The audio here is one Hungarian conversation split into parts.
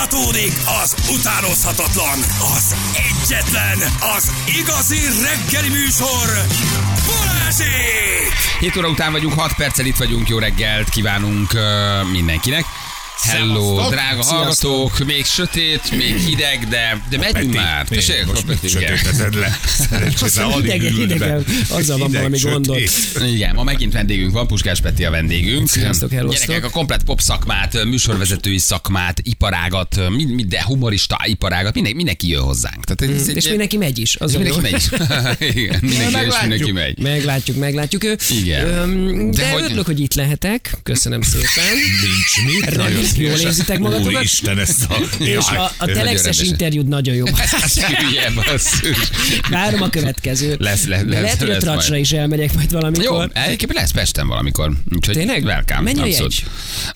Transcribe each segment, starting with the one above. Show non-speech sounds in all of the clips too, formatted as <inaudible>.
Folytatódik az utánozhatatlan, az egyetlen, az igazi reggeli műsor, Balázsék! 7 óra után vagyunk, 6 perccel itt vagyunk, jó reggelt kívánunk uh, mindenkinek. Hello, Szevasztok! drága hallgatók, még sötét, még hideg, de, de megyünk már. Tessék, most Peti, sötétezed le? Szerencsére Azt alig hideg- hidegen, azzal van Hideg, valami gondod. Igen, ma megint vendégünk van, Puskás Peti a vendégünk. Sziasztok, hellosztok. Gyerekek, a komplet pop szakmát, műsorvezetői szakmát, iparágat, mind, mind, de humorista iparágat, mindenki, mindenki jön hozzánk. Tehát ez egy- És mindenki megy is. Az mindenki megy. <laughs> Igen, mindenki, és mindenki megy. Meglátjuk, meglátjuk. Igen. De De, hogy- örülök, hogy itt lehetek. Köszönöm szépen. Nincs mit. Nagyon jól érzitek magatokat. Úristen, ezt a... És a, a telexes interjúd nagyon jó. <laughs> Várom a következőt. Lesz, lesz, lesz, lehet, hogy a tracsra is elmegyek majd Jó, valamikor. egyébként lesz Pesten valamikor. Úgyhogy Tényleg? Welcome. Mennyi a jegy?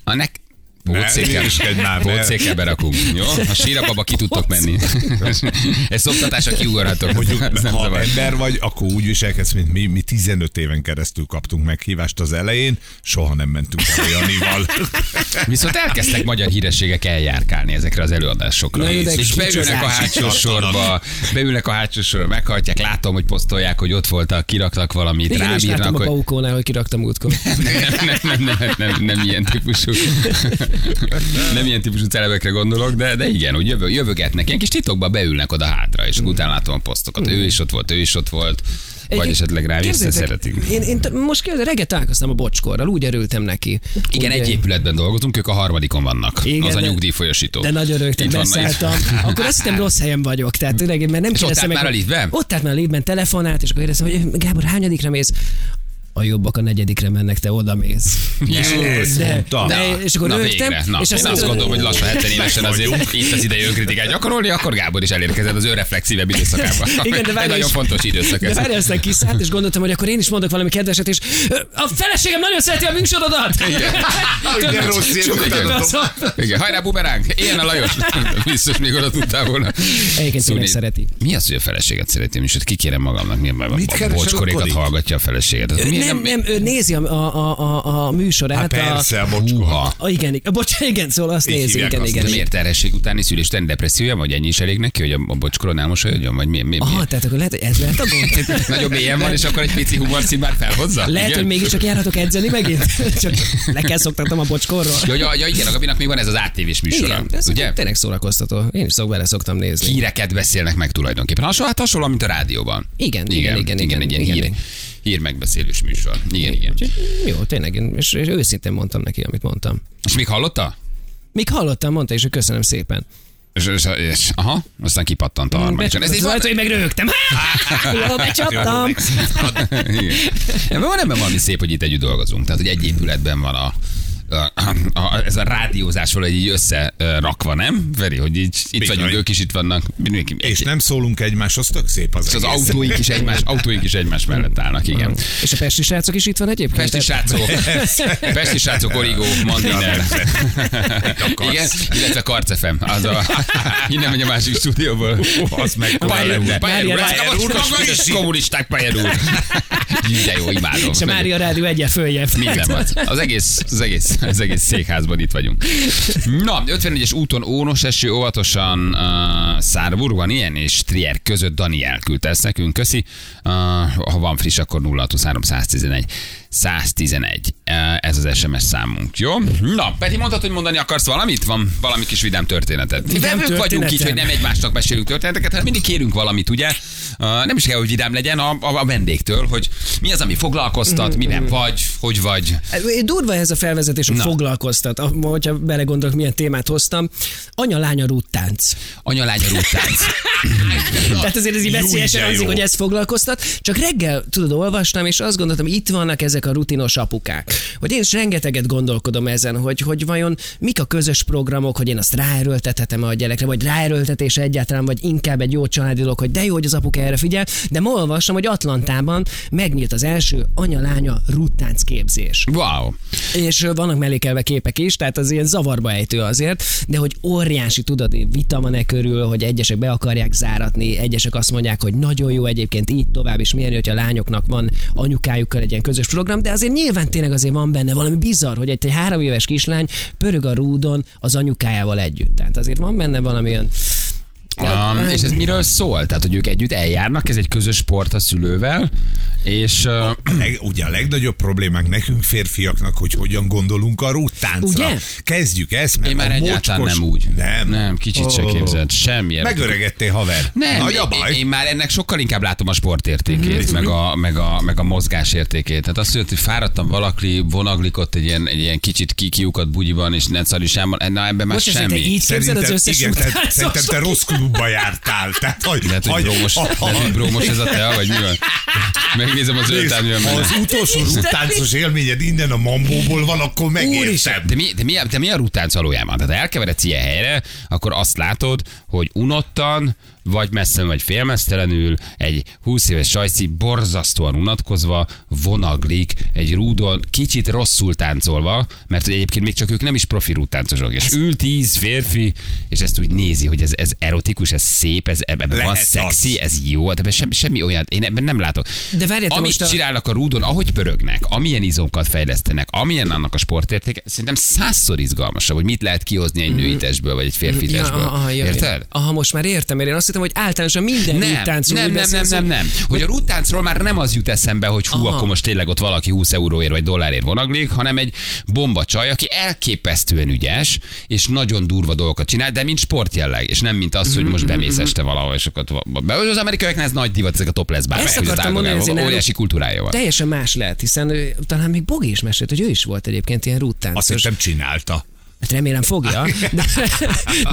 A nek... Pótszékkel berakunk. Jó? A sírapaba ki tudtok menni. Ez szoktatásra kiugorhatok. Mondjuk, Ez nem ha zavar. ember vagy, akkor úgy viselkedsz, mint mi, mi 15 éven keresztül kaptunk meghívást az elején, soha nem mentünk el Janival. Viszont elkezdtek magyar hírességek eljárkálni ezekre az előadásokra. Na jó, és kicsi beülnek a hátsó sorba, beülnek a hátsó sorba, meghallják, látom, hogy posztolják, hogy ott voltak, kiraktak valamit, Igen, és rábírnak, a hogy... paukónál, hogy kiraktam útkor. nem, nem, nem, nem, nem, nem ilyen típusú. Nem ilyen típusú celebekre gondolok, de, de igen, úgy jövő, jövögetnek. Ilyen kis titokba beülnek oda hátra, és utána látom a posztokat. Ő is ott volt, ő is ott volt. Vagy Egy- esetleg rá szeretünk. Én, én t- most kérdez, reggel találkoztam a bocskorral, úgy örültem neki. Igen, Hogy, egy épületben dolgozunk, ők a harmadikon vannak. Igen, az a nyugdíjfolyosító. De nagyon rögtön beszálltam. Akkor azt hittem rossz helyen vagyok. Tehát tényleg, mert nem És ott kérdeztem állt már a liftben? Ott állt már a liftben, telefonált, és akkor kérdeztem, hogy Gábor, hányadikra mész? A jobbak a negyedikre mennek, te oda mész. Ezt De, de, és akkor Na rögtem, végre. Na, és én azt azt gondolom, hogy lassan 70 évesen azért itt az ideje önkritikát gyakorolni, akkor Gábor is elérkezett az ő reflexívebb időszakába. Igen, de várj, nagyon fontos időszak De ez. várj, aztán kiszállt, és gondoltam, hogy akkor én is mondok valami kedveset, és a feleségem nagyon szereti a műsorodat! Igen, <laughs> rossz. Igen, hajrá bumeránk, ilyen a Lajos. <laughs> Biztos még oda tudtál volna. Egyébként tényleg szereti. Mi az, hogy a feleséget szereti? És kikérem magamnak, mi a, a bocskorékat hallgatja a feleséget. Miért Nem, nem, ő nézi a, a, a, a, a műsorát. Hát persze, a A... bocskor. Húha. A, igen, igen, bocs, igen, szóval azt Így nézi, igen, azt. igen. Igen. miért terhesség utáni szülésten depressziója, vagy ennyi is elég neki, hogy a, a bocskoron elmosolyodjon, vagy mi, mi? Aha, tehát akkor lehet, hogy ez lehet a gond. <laughs> Nagyon mélyen van, és akkor egy pici humorszín már felhozza? Lehet, Igen? hogy mégiscsak járhatok edzeni megint. <laughs> Csak le kell szoktatom a bocskorról. Ja, ja, ja, igen, a Gabinak még van ez az ATV-s műsora. Igen, ez ugye? tényleg szórakoztató. Én is szok vele szoktam nézni. Híreket beszélnek meg tulajdonképpen. Hasonló, hát hasonló, mint a rádióban. Igen, igen, igen, igen, egy ilyen igen, hír, igen. Hír megbeszélős műsor. Igen, igen. Úgyhogy Jó, tényleg, én- és, és őszintén mondtam neki, amit mondtam. És még hallotta? Még hallottam, mondta, és hogy köszönöm szépen. És, és, és, aha, aztán kipattant a harmadik. Ez így volt, van. hogy meg rögtem. <laughs> Jó, becsaptam. Ebben van ebben valami szép, hogy itt együtt dolgozunk. Tehát, hogy egy épületben van a, ez a rádiózás valahogy így összerakva, nem? Veri, hogy így itt Bizony. vagyunk, ők is itt vannak. Mindenki, És nem szólunk egymáshoz, tök szép az és az egész. autóink is egymás, autóink is egymás mellett állnak, igen. És a pesti srácok is itt van egyébként? Pesti srácok, Pesti srácok, Origo, Mandiner. Igen, illetve Karcefem. Az a, innen megy a másik stúdióból. Az meg Pajer úr, Pajer úr, is kommunisták, Pajer úr. De jó, imádom. És a Mária Rádió egyen följebb. Minden van. Az egész, az egész, az egész székházban itt vagyunk. Na, 54-es úton ónos eső, óvatosan uh, Szárburg van ilyen, és Trier között Daniel küldte ezt nekünk, köszi. Uh, ha van friss, akkor 0623 111 111. Uh, ez az SMS számunk, jó? Na, Peti, mondtad, hogy mondani akarsz valamit? Van valami kis vidám történeted. Mi Vidám vevők vagyunk így, hogy nem egymásnak mesélünk történeteket, hanem mindig kérünk valamit, ugye? Uh, nem is kell, hogy vidám legyen a, a, a vendégtől, hogy mi az, ami foglalkoztat, miben vagy, hogy vagy. Durva ez a felvezetés, hogy Na. foglalkoztat. Hogyha belegondolok, milyen témát hoztam. Anya-lánya rúttánc. Anyalánya rúttánc. <laughs> Tehát azért ez így veszélyesen jó. hogy ez foglalkoztat. Csak reggel, tudod, olvastam, és azt gondoltam, itt vannak ezek a rutinos apukák. Hogy én is rengeteget gondolkodom ezen, hogy, hogy vajon mik a közös programok, hogy én azt ráerőltethetem a gyerekre, vagy ráerőltetés egyáltalán, vagy inkább egy jó családi dolog, hogy de jó, hogy az apuk erre figyel, de ma olvastam, hogy Atlantában megnyílt az első anya-lánya ruttánc képzés. Wow. És vannak mellékelve képek is, tehát az ilyen zavarba ejtő azért, de hogy óriási tudod, vita van e körül, hogy egyesek be akarják záratni, egyesek azt mondják, hogy nagyon jó egyébként így tovább is mérni, hogy a lányoknak van anyukájukkal egy ilyen közös program, de azért nyilván tényleg azért van benne valami bizarr, hogy egy, egy három éves kislány pörög a rúdon az anyukájával együtt. Tehát azért van benne valami olyan Um, és ez miről szól? Tehát, hogy ők együtt eljárnak, ez egy közös sport a szülővel, és uh, Leg, ugye a legnagyobb problémánk nekünk férfiaknak, hogy hogyan gondolunk a rúttáncra. Ugye? Kezdjük ezt, mert én már a egyáltalán mocskos... nem úgy. Nem. Nem, kicsit se Ó. képzelt. Semmi. Megöregedtél, haver. Nem, Nagy a én, baj. én, már ennek sokkal inkább látom a sportértékét, meg, a, meg, a, meg a mozgás értékét. Tehát azt mondja, hogy fáradtam valaki, vonaglik ott egy ilyen, egy ilyen kicsit kikiukat bugyiban, és necalisámban, na ebben már Most ezt te semmi. így képzeled az Szerintem, összes igen, te, szerintem te rossz klubba jártál. Tehát, hogy, Lehet, hogy brómos, lehet, hogy brómos ez a tea, vagy mi van? Megnézem az ha az utolsó rutáncos élményed innen a mambóból van, akkor megértem. De mi, de, mi, de mi a rutánc valójában? Tehát ha elkeveredsz ilyen helyre, akkor azt látod, hogy unottan, vagy messze, vagy félmeztelenül egy 20 éves sajci borzasztóan unatkozva vonaglik egy rúdon, kicsit rosszul táncolva, mert hogy egyébként még csak ők nem is profi rúdtáncosok, és ül tíz férfi, és ezt úgy nézi, hogy ez, ez erotikus, ez szép, ez ebben van szexi, az. ez jó, de ebben semmi, semmi olyan, én ebben nem látok. De várjál, Amit most a- csinálnak a rúdon, ahogy pörögnek, amilyen izókat fejlesztenek, amilyen annak a sportértéke, szerintem százszor izgalmasabb, hogy mit lehet kihozni egy női testből, vagy egy férfi testből. aha, ja, Érted? Aha, most már értem, mert én azt hittem, hogy általánosan minden Nem, rúdtáncról nem, nem, nem, nem, nem. Hogy a rúttáncról már nem az jut eszembe, hogy hú, Aha. akkor most tényleg ott valaki 20 euróért vagy dollárért vonaglik, hanem egy bomba csaj, aki elképesztően ügyes, és nagyon durva dolgokat csinál, de mint sportjelleg, és nem mint az, hogy most bemész este valahol, és akkor be- az amerikaiaknál ez nagy divat, ezek a topless bármelyek, Ezt akartam mondani, ezért óriási kultúrája van. Teljesen más lehet, hiszen ő, talán még Bogi is mesélt, hogy ő is volt egyébként ilyen Azt rúdtáncos. hittem csinálta. Hát remélem fogja, de,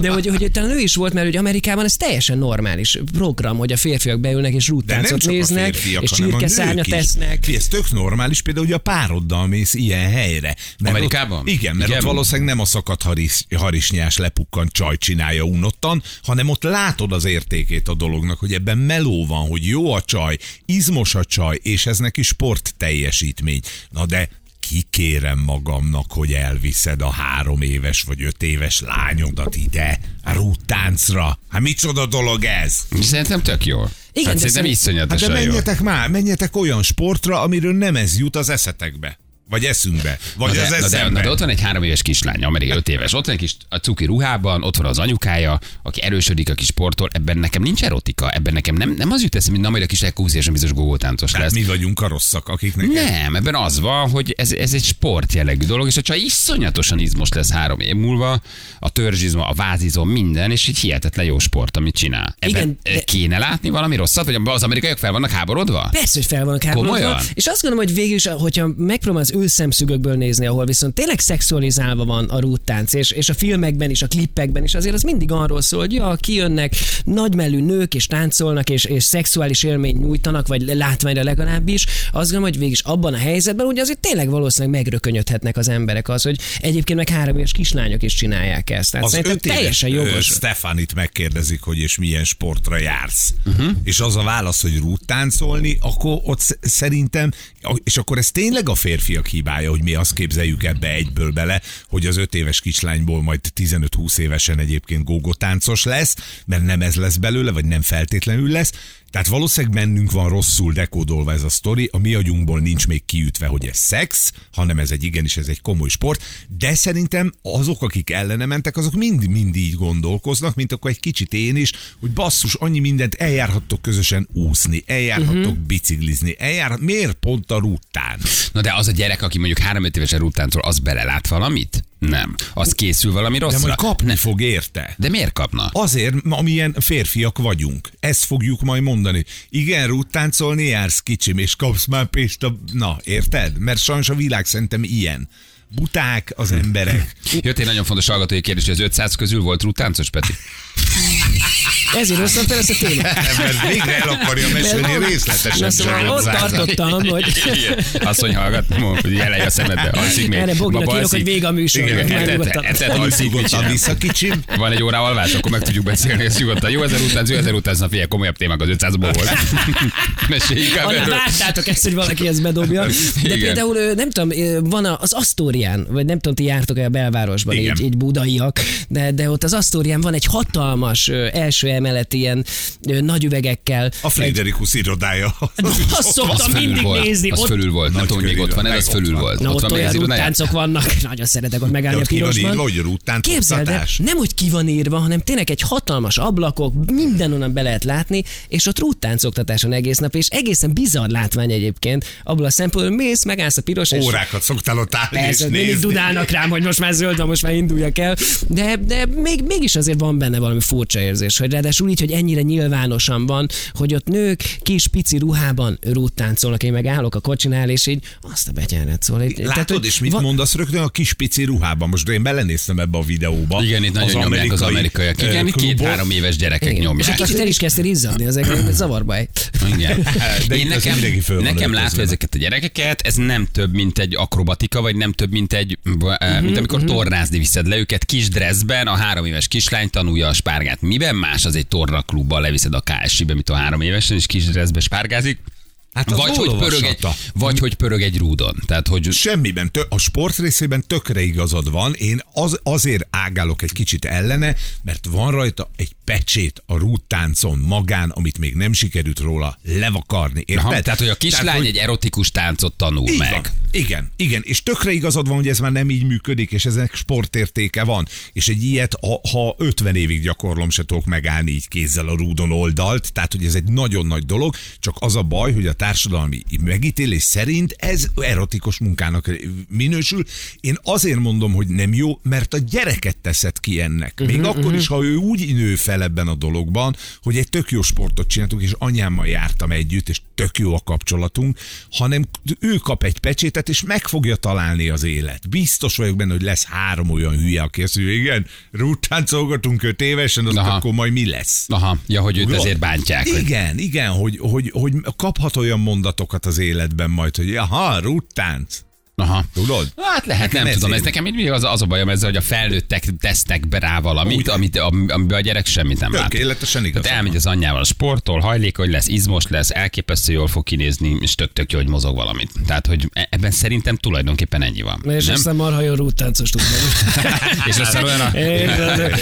de hogy, hogy talán ő is volt, mert hogy Amerikában ez teljesen normális program, hogy a férfiak beülnek és csak néznek, a férfiak, és hanem a csirkeszárnyat nők is. tesznek. Fie, ez tök normális, például, hogy a pároddal mész ilyen helyre. Mert Amerikában? Ott, igen, mert Igen. ott valószínűleg nem a szakadt haris, harisnyás lepukkant csaj csinálja unottan, hanem ott látod az értékét a dolognak, hogy ebben meló van, hogy jó a csaj, izmos a csaj, és ez neki sport teljesítmény. Na de kikérem magamnak, hogy elviszed a három éves vagy öt éves lányodat ide, a rúttáncra. Hát micsoda dolog ez? Szerintem tök jó. Igen, hát de szerintem szerint- Hát iszonyatosan de jó. menjetek már, menjetek olyan sportra, amiről nem ez jut az eszetekbe. Vagy eszünkbe. Vagy Na az de, na, de, eszembe. na de ott van egy három éves kislány, amerikai öt éves, ott van egy kis a cuki ruhában, ott van az anyukája, aki erősödik, aki sportol, ebben nekem nincs erotika, ebben nekem nem, nem az jut eszembe, mint na majd a kis ekkúziáson biztos gógótáncos Tehát lesz. mi vagyunk a rosszak, akiknek... Nem, ebben az van, hogy ez, ez egy sport jellegű dolog, és a csaj iszonyatosan izmos lesz három év múlva, a törzsizma, a vázizom, minden, és egy hihetetlen jó sport, amit csinál. Ebben Igen, Igen, de- kéne látni valami rosszat, vagy az amerikaiak fel vannak háborodva? Persze, hogy fel vannak háborodva. Komolyan? És azt gondolom, hogy végül is, hogyha megpróbálsz ő szemszögökből nézni, ahol viszont tényleg szexualizálva van a rúttánc, és, és a filmekben is, a klippekben is, azért az mindig arról szól, hogy ja, kijönnek nagymellű nők, és táncolnak, és, és szexuális élményt nyújtanak, vagy látványra legalábbis. Azt gondolom, hogy végül is abban a helyzetben, ugye azért tényleg valószínűleg megrökönyödhetnek az emberek az, hogy egyébként meg három éves kislányok is csinálják ezt. Tehát Az öt éves teljesen jogos. Stefanit megkérdezik, hogy és milyen sportra jársz. Uh-huh. És az a válasz, hogy rúttáncolni, akkor ott sz- szerintem, és akkor ez tényleg a férfiak hibája, hogy mi azt képzeljük ebbe egyből bele, hogy az öt éves kislányból majd 15-20 évesen egyébként gógotáncos lesz, mert nem ez lesz belőle, vagy nem feltétlenül lesz. Tehát valószínűleg bennünk van rosszul dekódolva ez a sztori, a mi agyunkból nincs még kiütve, hogy ez szex, hanem ez egy igenis, ez egy komoly sport, de szerintem azok, akik ellene mentek, azok mind, mind így gondolkoznak, mint akkor egy kicsit én is, hogy basszus, annyi mindent eljárhattok közösen úszni, eljárhattok uh-huh. biciklizni, eljárhat, miért pont a rúttán? Na de az a gyerek, aki mondjuk három öt évesen rutáncol, az belelát valamit? Nem. Az készül valami De rosszra? majd kapni Ne. fog érte. De miért kapna? Azért, amilyen férfiak vagyunk. Ezt fogjuk majd mondani. Igen, rúttáncolni jársz kicsim, és kapsz már pénzt a... Na, érted? Mert sajnos a világ szerintem ilyen. Buták az emberek. Jött egy nagyon fontos hallgatói kérdés, hogy az 500 közül volt rutáncos, Peti? <laughs> Ezért hoztam fel ezt a témát. Mert végre el akarja mesélni Mert- részletesen. Na szóval ott tartottam, hogy. Asszony hallgat, hogy jelej a szemedbe, alszik még. erre Boginak írok, hogy vége a műsor. Igen, etet, alszik, Nyugodtan vissza kicsim. Van egy óra alvás, akkor meg tudjuk beszélni ezt nyugodtan. Jó, ezer után, jó, ezer után, figyelj, komolyabb témák az 500-ból volt. <laughs> Meséljük el Alig erről. vártátok ezt, hogy valaki ezt bedobja. De például, nem tudom, van a- az Asztórián, vagy nem tudom, ti jártok-e a belvárosban, így, így budaiak, de, de ott az Asztórián van egy hatalmas ö, első emelet ilyen ö, nagy üvegekkel. A Frederikus irodája. Azt <laughs> szoktam mindig volt, nézni. az ott, fölül volt. Nem Nagy tudom, még ott van, ez fölül volt. na, ott, még olyan rúttáncok vannak, <laughs> nagyon szeretek ott megállni a ott pirosban. Képzeld el, nem hogy ki van írva, hanem tényleg egy hatalmas ablakok, mindenonnan be lehet látni, és ott rútttáncoktatáson egész nap, és egészen bizarr látvány egyébként, abból a szempontból, mész, megállsz a piros, és Órákat szoktál ott állni és Persze, mindig nézni. dudálnak rám, hogy most már zöld most már induljak el. De, de még, mégis azért van benne valami furcsa érzés, hogy ráadásul így, hogy ennyire nyilvánosan van, hogy ott nők kis pici ruhában rúttáncolnak, én meg állok a kocsinál, és így azt a betyárat szól. Így- tehát, Látod, hogy és mit van- mondasz rögtön a kis pici ruhában? Most én belenéztem ebbe a videóba. Igen, itt nagyon nyomják az amerikaiak. Igen, két-három éves gyerekek Igen. És nyomják. egy kicsit el is kezdtél izzadni az egész zavarba. Igen. <laughs> De Én az nekem, nekem látva ezeket a gyerekeket, ez nem több, mint egy akrobatika, vagy nem több, mint egy, uh-huh, mint amikor uh-huh. tornázni viszed le őket kis dressben, a három éves kislány tanulja a spárgát. Miben más az egy tornaklubban leviszed a KSI-be, mint a három évesen, és kis spárgázik? Hát vagy, hogy pörög egy, vagy hogy pörög egy rúdon. Tehát, hogy Semmiben, a sport részében tökre igazad van. Én az, azért ágálok egy kicsit ellene, mert van rajta egy pecsét a rúttáncon magán, amit még nem sikerült róla levakarni. Érted? Aha, tehát, hogy a kislány hogy- egy erotikus táncot tanul Így meg. Van. Igen, igen, és tökre igazad van, hogy ez már nem így működik, és ezek sportértéke van. És egy ilyet, ha, ha 50 évig gyakorlom, se tudok megállni így kézzel a rúdon oldalt, tehát hogy ez egy nagyon nagy dolog, csak az a baj, hogy a társadalmi megítélés szerint ez erotikus munkának minősül. Én azért mondom, hogy nem jó, mert a gyereket teszed ki ennek. Még uh-huh, akkor is, ha ő úgy nő fel ebben a dologban, hogy egy tök jó sportot csináltunk, és anyámmal jártam együtt, és tök jó a kapcsolatunk, hanem ő kap egy pecsétet, és meg fogja találni az élet. Biztos vagyok benne, hogy lesz három olyan hülye, aki azt mondja, igen, rúttáncolgatunk öt évesen, az Aha. akkor majd mi lesz? Aha, ja, hogy őt Tudod? ezért bántják. hogy- Igen, igen, hogy, hogy, hogy kaphat olyan mondatokat az életben majd, hogy aha, rúttánc. Aha. Tudod? Hát lehet, Nekem nem tudom. Ez nekem mindig az, az a bajom ezzel, hogy a felnőttek tesznek be rá valamit, amit, am- amiben a gyerek semmit nem lát. Tökéletesen igaz. Tehát elmegy az anyjával sportol, hajlékony lesz, izmos lesz, elképesztő jól fog kinézni, és tök tök jó, hogy mozog valamit. Tehát, hogy e- ebben szerintem tulajdonképpen ennyi van. És nem? aztán marha jó rúttáncos tud <laughs> és aztán olyan a...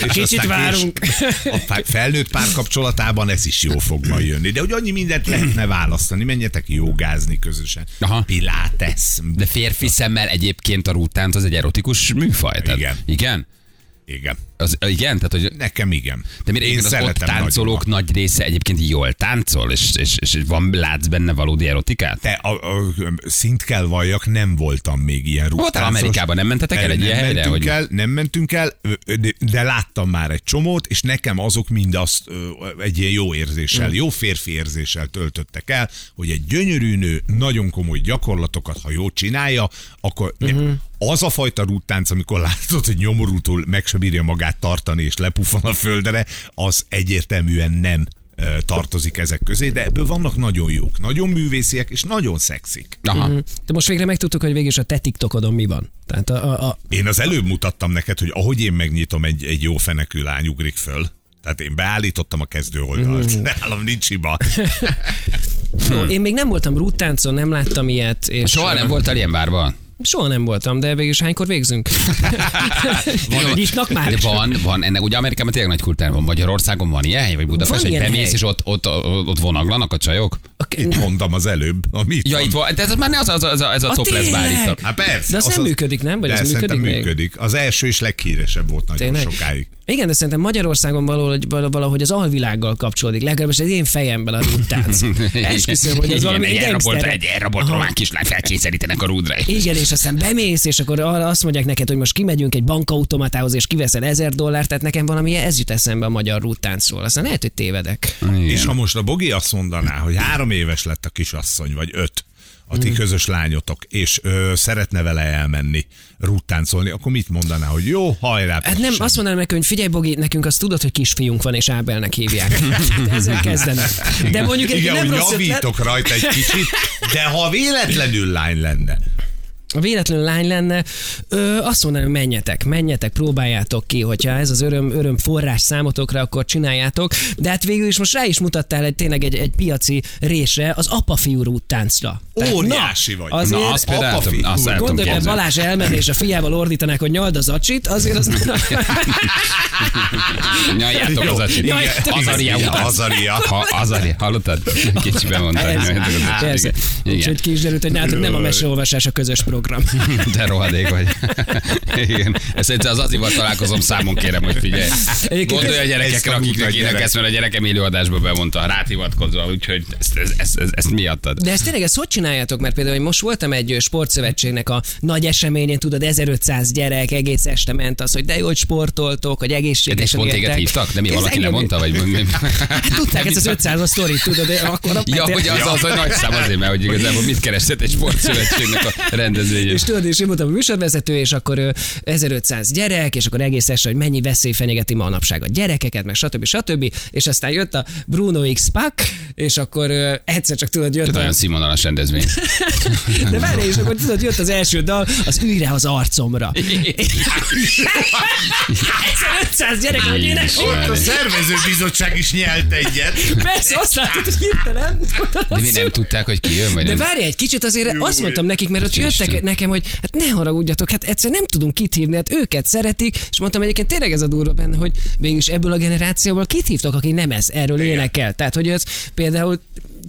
Kicsit várunk. A fe- felnőtt párkapcsolatában ez is jó fog majd jönni. De hogy annyi mindent lehetne választani. Menjetek jogázni közösen. Aha. Pilates. De férfi szemmel egyébként a rúttánc az egy erotikus műfaj. Tehát, Igen. Igen? Igen. Az, igen, tehát hogy Nekem igen. de mire Én az ott táncolók nagyon. nagy része egyébként jól táncol, és, és, és van, látsz benne valódi erotikát? Te, a, a, szint kell valljak, nem voltam még ilyen Voltál rúgtáncos. Amerikában, nem mentetek el egy nem ilyen helyre? Hogy... el, nem mentünk el, de, de láttam már egy csomót, és nekem azok mind azt egy ilyen jó érzéssel, jó férfi érzéssel töltöttek el, hogy egy gyönyörű nő nagyon komoly gyakorlatokat, ha jól csinálja, akkor uh-huh. Az a fajta rúttánc, amikor látod, hogy nyomorútól meg se bírja magát tartani, és lepuffan a földre, az egyértelműen nem tartozik ezek közé, de ebből vannak nagyon jók, nagyon művésziek, és nagyon szexik. Aha. De most végre megtudtuk, hogy végül is a te TikTokodon mi van. Tehát a, a, a, Én az előbb mutattam neked, hogy ahogy én megnyitom, egy, egy jó fenekű lány ugrik föl. Tehát én beállítottam a kezdő oldalt. Mm. Nálam nincs hiba. <laughs> Én még nem voltam rúttáncon, nem láttam ilyet. És Soha nem voltál ilyen bárban? Soha nem voltam, de végül is hánykor végzünk? <laughs> Van- Nyitnak már van, van, ennek ugye Amerikában tényleg nagy kultúra van. Magyarországon van ilyen hely, vagy Budapest, Van hogy bemész, hely. és ott, ott, ott, vonaglanak a csajok? Itt mondtam az előbb. Amit Ja, itt van, de ez már ne az, az, az, az a A topless bár tényleg? itt. Hát persze. De az nem működik, nem? Vagy de az szerintem működik működik. Az első és leghíresebb volt nagyon Tényleg? sokáig. Igen, de szerintem Magyarországon valahogy, valahogy az alvilággal kapcsolódik. Legalábbis az én fejemben a rúttánc. <laughs> Esküszöm, hogy ez Igen, valami egy elrabolt, egy elrabolt román kislány felkényszerítenek a rúdra. Igen, és aztán bemész, és akkor arra azt mondják neked, hogy most kimegyünk egy bankautomatához, és kiveszel ezer dollárt, tehát nekem valami ez jut eszembe a magyar rúttáncról. Aztán lehet, hogy tévedek. És ha most a Bogi azt mondaná, hogy három éves lett a kisasszony, vagy öt, a ti közös lányotok, és ö, szeretne vele elmenni rúttáncolni, akkor mit mondaná, hogy jó, hajrá. Hát nem, azt mondanám neki, hogy figyelj Bogi, nekünk azt tudod, hogy kisfiunk van, és Ábelnek hívják. Hát ezzel <laughs> kezdenek. De mondjuk egy Igen, nem hogy rossz ötlet, javítok rajta egy kicsit, de ha véletlenül lány lenne, ha véletlenül lány lenne, ö, azt mondanám, hogy menjetek, menjetek, próbáljátok ki, hogyha ez az öröm, öröm forrás számotokra, akkor csináljátok. De hát végül is most rá is mutattál egy, tényleg egy, egy piaci résre, az apa-fiú rúttáncra. Óriási na, vagy. Azért, Na, azt például apa fiú. azt Gondolj, hogy. Balázs elmenni, és a fiával ordítanák, hogy nyald az acsit, azért az... <laughs> Nyaljátok az acsit. igen, Azaria után. Azaria. Ha, Azaria, hallottad? Kicsiben mondtad. Persze. Úgyhogy ki is derült, hogy nem a meseolvasás a közös program. <laughs> De rohadék vagy. <laughs> Igen. Ezt az azival találkozom számon kérem, hogy figyelj. Gondolj a ez gyerekekre, a akiknek munka ének gyerek. ezt, mert a gyerekem élőadásban bemondta, rátivatkozva, úgyhogy ezt, ezt, ezt, ezt, ezt mi adtad? De ezt tényleg ezt hogy csináljátok? Mert például én most voltam egy sportszövetségnek a nagy eseményén, tudod, 1500 gyerek, egész este ment az, hogy de jó, hogy sportoltok, hogy egészségesen pont téged hívtak? De mi Ez valaki engem- lemondta? Vagy... Hát tudták ezt az 500 as sztorit, tudod, akkor Ja, hogy az, az a nagy szám azért, mert hogy igazából mit keresett egy sportszövetségnek a rendezvényén. És tudod, és én voltam a műsorvezető, és akkor ö, 1500 gyerek, és akkor egész este, hogy mennyi veszély fenyegeti manapság a gyerekeket, meg stb. stb. És aztán jött a Bruno X Pack, és akkor egyszer csak tudod, jött a, olyan színvonalas rendezvény. <laughs> de várj, és akkor tudod, jött az első dal, az űre az arcomra. <laughs> 1500 gyerek, hogy ének, Ott a szervezőbizottság is nyelt egyet. persze, azt látod, hogy hirtelen. De mi nem tudták, hogy ki jön, vagy De várj egy kicsit, azért azt mondtam nekik, mert ott jöttek nekem, hogy hát ne haragudjatok, hát egyszer nem tudunk kit hívni, hát őket szeretik, és mondtam egyébként tényleg ez a durva benne, hogy végülis ebből a generációból kit hívtok, aki nem ez, erről énekel. Tehát, hogy ez például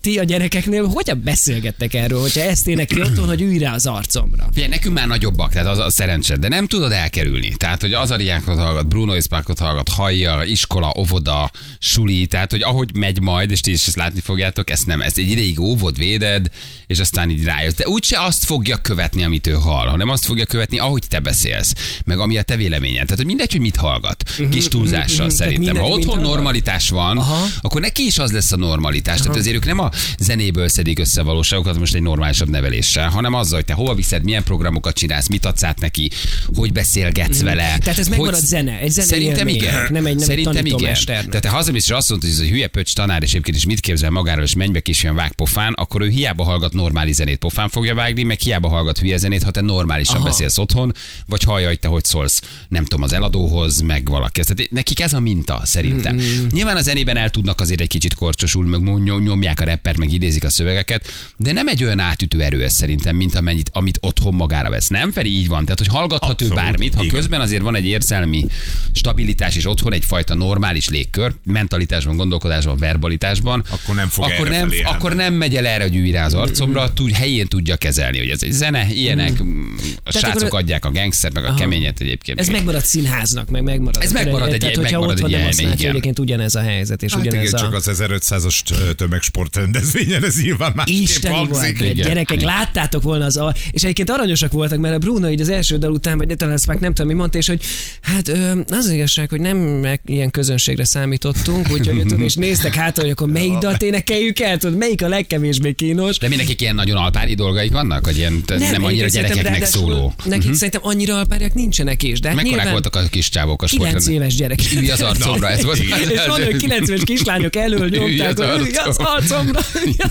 ti a gyerekeknél hogyan beszélgettek erről, hogyha ezt énekli otthon, hogy ülj rá az arcomra. Figyelj, nekünk már nagyobbak, tehát az a szerencsed, de nem tudod elkerülni. Tehát, hogy az Ariákot hallgat, Bruno Ispákot hallgat, hajjal, iskola, óvoda, suli, tehát, hogy ahogy megy majd, és ti is ezt látni fogjátok, ezt nem, ezt egy ideig óvod, véded, és aztán így rájössz. De úgyse azt fogja követni, amit ő hall, hanem azt fogja követni, ahogy te beszélsz, meg ami a te véleményed. Tehát, hogy mindegy, hogy mit hallgat. Kis túlzással mhm. szerintem. Tehát Ha otthon normalitás van, Aha. akkor neki is az lesz a normalitás. Tehát azért ők nem a zenéből szedik össze valóságokat most egy normálisabb neveléssel, hanem azzal, hogy te hova viszed, milyen programokat csinálsz, mit adsz át neki, hogy beszélgetsz vele. Mhm. Tehát ez hogy... megmarad zene, egy zenei Szerintem élmény, igen. nem egy- nem egy Szerintem igen. tanítómesternek. Tehát te hazamész, és azt mondod, hogy ez a hülye pöcs tanár, és egyébként is mit képzel magáról, és menj be kis ilyen vág pofán, akkor ő hiába hallgat normális zenét, pofán fogja vágni, meg hiába hallgat hülye zenét, ha te normálisan Aha. beszélsz otthon, vagy hallja, hogy te hogy szólsz, nem tudom, az eladóhoz, meg valaki. Tehát nekik ez a minta, szerintem. Mm-hmm. Nyilván a zenében el tudnak azért egy kicsit korcsosul, meg nyom- nyomják a reppert, meg idézik a szövegeket, de nem egy olyan átütő erő ez szerintem, mint amennyit, amit otthon magára vesz. Nem, Feri, így van. Tehát, hogy hallgathat ő Abszolút, bármit, ha igen. közben azért van egy érzelmi stabilitás, és otthon egyfajta normális légkör, mentalitásban, gondolkodásban, verbalitásban, Akkor nem fog akkor nem, akkor nem megy el erre, hogy ülj rá az arcomra, tud, helyén tudja kezelni, hogy ez egy zene, ilyenek, mm. a srácok akkor- adják a gangster, meg a keményet egyébként. Ez megmarad színháznak, meg megmarad. Ez megmarad egy- Tehát, hogyha megmarad otthon egy nem ilyen, azt látja, igen. egyébként ugyanez a helyzet, és Hát ugyanez igen, a... csak az 1500-as tömegsport rendezvényen ez nyilván volt. hangzik. Igen. Gyerekek, láttátok volna az a... És egyébként aranyosak voltak, mert a Bruno így az első dal után, vagy talán ezt már nem tudom, mi mondta, és hogy hát ö, az az igazság, hogy nem meg ilyen közönségre számítottunk, úgyhogy tudod, és néztek hát, hogy akkor melyik dalt énekeljük el, tudod, melyik a legkevésbé kínos. De mindenki ilyen nagyon alpári dolgaik vannak, hogy ilyen nem, nem annyira gyerekeknek szóló. Nekik uh-huh. szerintem annyira alpárják nincsenek is, de hát Mekkorák nyilván voltak a kis csávók a 9 sportrendben? éves gyerek. Ülj az arcomra, ez volt. És van, hogy 90-es kislányok elől nyomták, az az arcomra.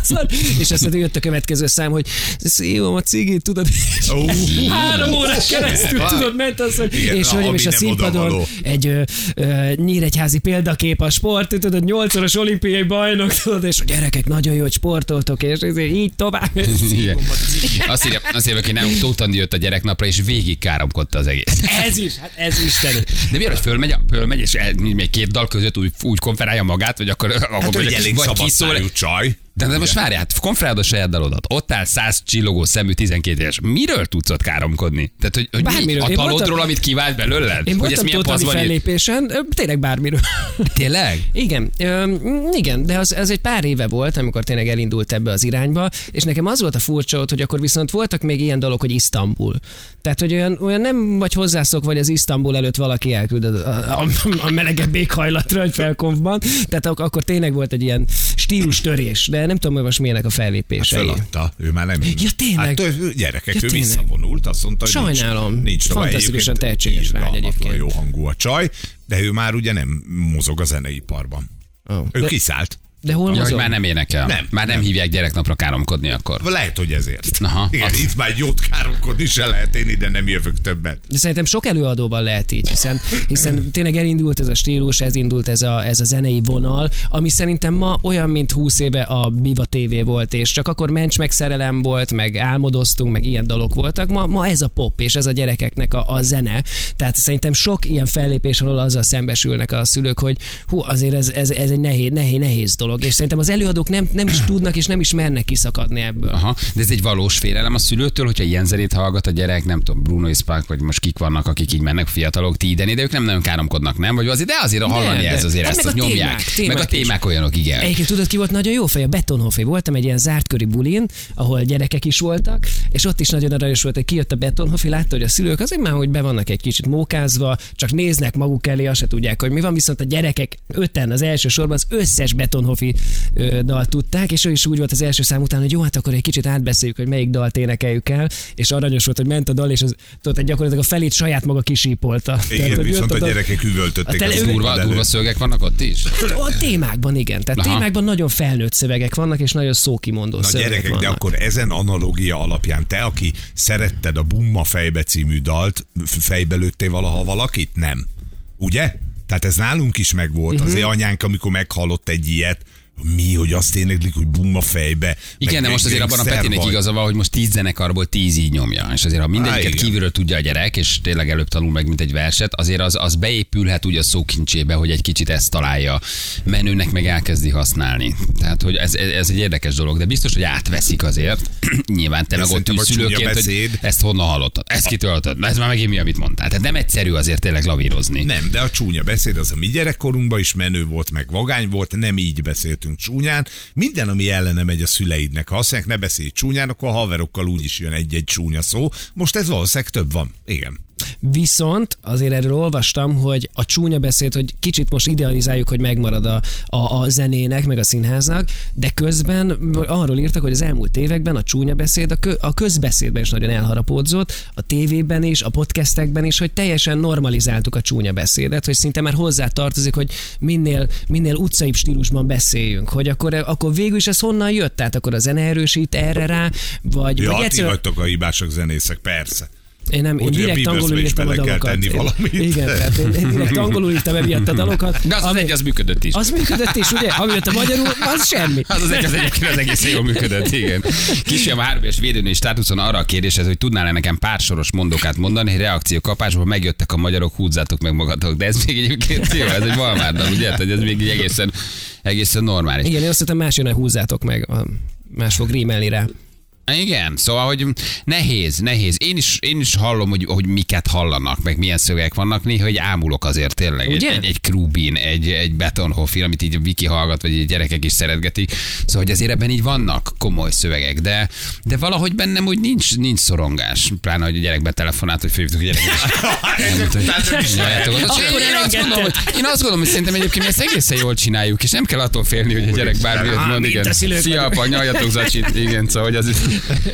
Ar- és aztán jött a következő szám, hogy szívom a cigit, tudod, Ó, három órás keresztül, tudod, ment az, hogy, Igen, és ami és a színpadon egy ö, ö, nyíregyházi példakép a sport, tudod, nyolcszoros olimpiai bajnok, tudod, és a gyerekek nagyon jó, hogy sportoltok, és ezért így tovább. Igen. Azt írja, azt írja, hogy nem Tóth Andi jött a gyereknapra, és végig káromkodta az egész. Ez is, hát ez isteni. De miért, hogy fölmegy, fölmegy és még két dal között úgy, úgy konferálja magát, vagy akkor, hát akkor hogy elég vagy kiszól, szájú csaj. De, de most várjál, hát konferálod a saját dalodat. Ott áll száz csillogó szemű 12 éves. Miről tudsz ott káromkodni? Tehát, hogy, hogy mi? Bármiről. a Én talodról, voltam- amit kivált belőled? Én hogy ez milyen írt? fellépésen, tényleg bármiről. <laughs> Tényleg? Igen, ö, igen, de az, az egy pár éve volt, amikor tényleg elindult ebbe az irányba, és nekem az volt a furcsa ott, hogy akkor viszont voltak még ilyen dolog, hogy Isztambul. Tehát, hogy olyan, olyan nem vagy hozzászok, vagy az Isztambul előtt valaki elküld a, a, a melegebb éghajlatra egy felkonfban, tehát ak- akkor tényleg volt egy ilyen stílus törés, de nem tudom, hogy most milyenek a Hát fellépései. feladta, ő már nem. Ja, tényleg? Hát ő, gyerekek, Ja, ő tényleg. visszavonult, azt mondta, hogy Sajnálom. nincs, nincs. Fantasztikusan tehetséges lány egyébként. jó hangú a csaj, de ő már ugye nem mozog a zeneiparban. Ó, Ő de, kiszállt. De hol Ja, hogy már nem énekel. Nem, már nem, nem. hívják gyereknapra káromkodni akkor. Lehet, hogy ezért. Aha. Igen, Az- itt már jót káromkodni se lehet én ide nem jövök többet. De szerintem sok előadóban lehet így, hiszen, hiszen tényleg elindult ez a stílus, ez indult ez a, ez a zenei vonal, ami szerintem ma olyan, mint 20 éve a Viva TV volt, és csak akkor mencs meg szerelem volt, meg álmodoztunk, meg ilyen dalok voltak. Ma, ma ez a pop, és ez a gyerekeknek a, a zene. Tehát szerintem sok ilyen fellépés, ahol azzal szembesülnek a szülők, hogy hú, azért ez, ez, ez egy nehéz, nehéz, nehéz dolog. És szerintem az előadók nem, nem is tudnak, és nem is mernek kiszakadni ebből. Aha, de ez egy valós félelem a szülőtől, hogyha ilyen zenét hallgat a gyerek, nem tudom, Bruno Spark, vagy most kik vannak, akik így mennek, fiatalok, ti ide, de ők nem nagyon káromkodnak, nem? Vagy azért, de azért hallani Nem, ez azért hát ezt, meg a nyomják. témák, témák meg a is. témák olyanok, igen. Egyébként tudod, ki volt nagyon jó fej? A Betonhofé. Voltam egy ilyen zárt köri bulin, ahol gyerekek is voltak, és ott is nagyon aranyos volt, hogy kijött a Betonhofé, látta, hogy a szülők azért már, hogy be vannak egy kicsit mókázva, csak néznek maguk elé, azt se tudják, hogy mi van, viszont a gyerekek öten az első sorban az összes Betonhofi ö, dalt tudták, és ő is úgy volt az első szám után, hogy jó, hát akkor egy kicsit átbeszéljük, hogy melyik dalt énekeljük el, és aranyos volt, hogy ment a dal, és az, tudod, gyakorlatilag a felét saját maga kisípolta. Igen, hogy viszont a dal- gyerekek A üvöltötték tele- az Durva, durva szövegek vannak ott is? A témákban igen, tehát Aha. témákban nagyon felnőtt szövegek vannak, és nagyon szókimondó Na szövegek gyerekek, vannak. de akkor ezen analogia alapján te, aki szeretted a Bumma fejbe című dalt, fejbe lőttél valaha valakit? Nem. Ugye? Tehát ez nálunk is megvolt. Mhm. Uh-huh. Azért anyánk, amikor meghallott egy ilyet, mi, hogy azt éneklik, hogy bumma fejbe. Igen, de most azért abban a Petinek igaza van, hogy most tíz zenekarból tíz így nyomja. És azért, ha mindegyiket Á, igen. kívülről tudja a gyerek, és tényleg előbb tanul meg, mint egy verset, azért az, az beépülhet úgy a szókincsébe, hogy egy kicsit ezt találja menőnek, meg elkezdi használni. Tehát, hogy ez, ez egy érdekes dolog, de biztos, hogy átveszik azért. <clears throat> Nyilván te meg ott ülsz szülőként, hogy beszéd- ezt honnan hallottad, ezt kitöltöd, ez már megint mi, amit mondtál. Tehát nem egyszerű azért tényleg lavírozni. Nem, de a csúnya beszéd az a mi gyerekkorunkban is menő volt, meg vagány volt, nem így beszéltünk csúnyán. Minden, ami ellene megy a szüleidnek, ha azt mondják, ne beszélj csúnyán, akkor a haverokkal úgy is jön egy-egy csúnya szó. Most ez valószínűleg több van. Igen. Viszont azért erről olvastam, hogy a csúnya beszéd, hogy kicsit most idealizáljuk, hogy megmarad a, a, a zenének, meg a színháznak, de közben arról írtak, hogy az elmúlt években a csúnya beszéd a, kö, a közbeszédben is nagyon elharapódzott, a tévében is, a podcastekben is, hogy teljesen normalizáltuk a csúnya beszédet, hogy szinte már hozzá tartozik, hogy minél, minél utcaibb stílusban beszéljünk, hogy akkor, akkor végül is ez honnan jött? Tehát akkor a zene erősít erre rá, vagy, Ja, vagy ti egyszerűen- vagytok a hibások zenészek, persze. Én nem, én direkt angolul is írtam a dalokat. tenni Én- valamit. Igen, tehát én, én direkt angolul írtam emiatt a dalokat. De az, az ami- egy, az működött is. az működött is, ugye? Ami jött a magyarul, az semmi. Az az egy, az egyébként az egész jól működött, igen. Három éves védőnő státuszon arra a kérdéshez, hogy tudnál-e nekem pár soros mondókát mondani, hogy reakció kapásból megjöttek a magyarok, húzzátok meg magatok. De ez még egyébként jó, ez egy valmárdal, ugye? Hogy ez még így egészen, egészen normális. Igen, én azt hittem más jön, húzzátok meg, más fog rímelni rá. Igen, szóval, hogy nehéz, nehéz. Én is, én is hallom, hogy, hogy miket hallanak, meg milyen szövegek vannak, néha hogy ámulok azért tényleg. Egy, Ugye? egy, egy Krubin, egy, egy Betonhoffin, amit így a Viki hallgat, vagy így gyerekek is szeretgetik. Szóval, hogy azért ebben így vannak komoly szövegek, de, de valahogy bennem úgy nincs, nincs szorongás. Pláne, hogy a gyerek betelefonált, hogy felhívtuk a <laughs> nem is Akkor Én- azt gondolom, hogy- szerintem egyébként mi ezt egészen jól csináljuk, és nem kell attól félni, hogy a gyerek bármi mond, igen. Szia, apa, nyaljatok zacsit, igen, szóval hogy az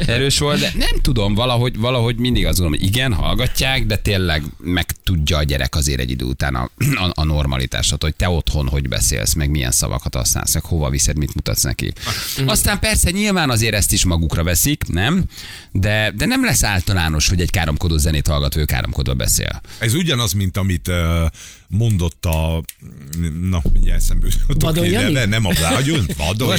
erős volt, de nem tudom, valahogy, valahogy mindig azt gondolom, hogy igen, hallgatják, de tényleg meg tudja a gyerek azért egy idő után a, a, a normalitásot, hogy te otthon hogy beszélsz, meg milyen szavakat használsz, meg hova viszed, mit mutatsz neki. Aztán persze nyilván azért ezt is magukra veszik, nem? De, de nem lesz általános, hogy egy káromkodó zenét hallgató, ő káromkodva beszél. Ez ugyanaz, mint amit uh, mondott a... Na, mindjárt eszembe jutott de nem a <laughs> Vadon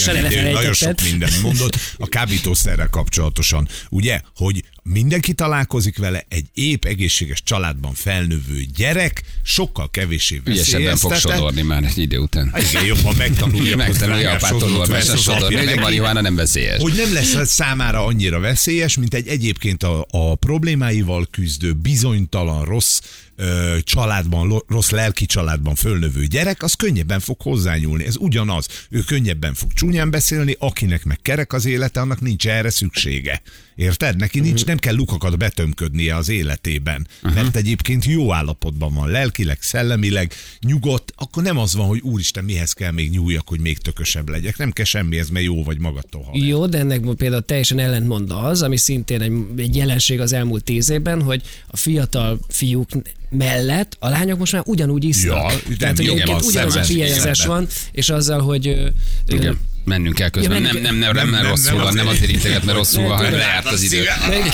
nagyon sok mindent mondott a kábítószerrel kapcsolatosan. Ugye, hogy mindenki találkozik vele, egy épp egészséges családban felnövő gyerek, sokkal kevésé Ügyesebben fog sodorni már egy idő után. Igen, jobban megtanulja, Megtanulja apától olvasni, sodorni, hogy a marihuána nem veszélyes. hogy nem lesz számára annyira veszélyes, mint egy egyébként a, a problémáival küzdő, bizonytalan, rossz ö, családban, rossz lelki családban fölnövő gyerek, az könnyebben fog hozzányúlni. Ez ugyanaz. Ő könnyebben fog csúnyán beszélni, akinek meg kerek az élete, annak nincs erre szüksége. Érted? Neki nincs, nem kell lukakat betömködnie az életében. Mert egyébként jó állapotban van, lelkileg, szellemileg, nyugodt, akkor nem az van, hogy úristen, mihez kell még nyúljak, hogy még tökösebb legyek. Nem kell semmihez, mert jó vagy magadtól hal. Jó, de ennek például teljesen ellentmond az, ami szintén egy, egy jelenség az elmúlt tíz évben, hogy a fiatal fiúk mellett a lányok most már ugyanúgy isznak. Ja, Tehát, hogy igen, ugyanaz a igen. van, és azzal, hogy Igen. Mennünk kell közben. Ja, nem, nem, nem, nem, nem, nem, rosszul van, nem azért. integet, mert rosszul van, hanem Nem, lejárt az idő.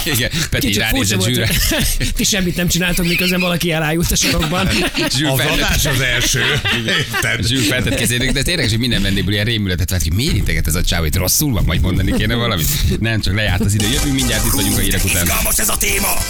Igen, Peti Kicsit ránéz furcsa a volt, zsűre. <laughs> ti semmit nem csináltok, miközben valaki elájult a sorokban. <laughs> Az adás az első. Érted? Zsűr feltett kezének, de ez érdekes, hogy minden vendégből ilyen rémületet vált ki. Miért integet ez a csáv, hogy rosszul van, majd mondani kéne valamit? Nem, csak lejárt az idő. Jövünk mindjárt, itt vagyunk a hírek után. Izgalmas ez a téma!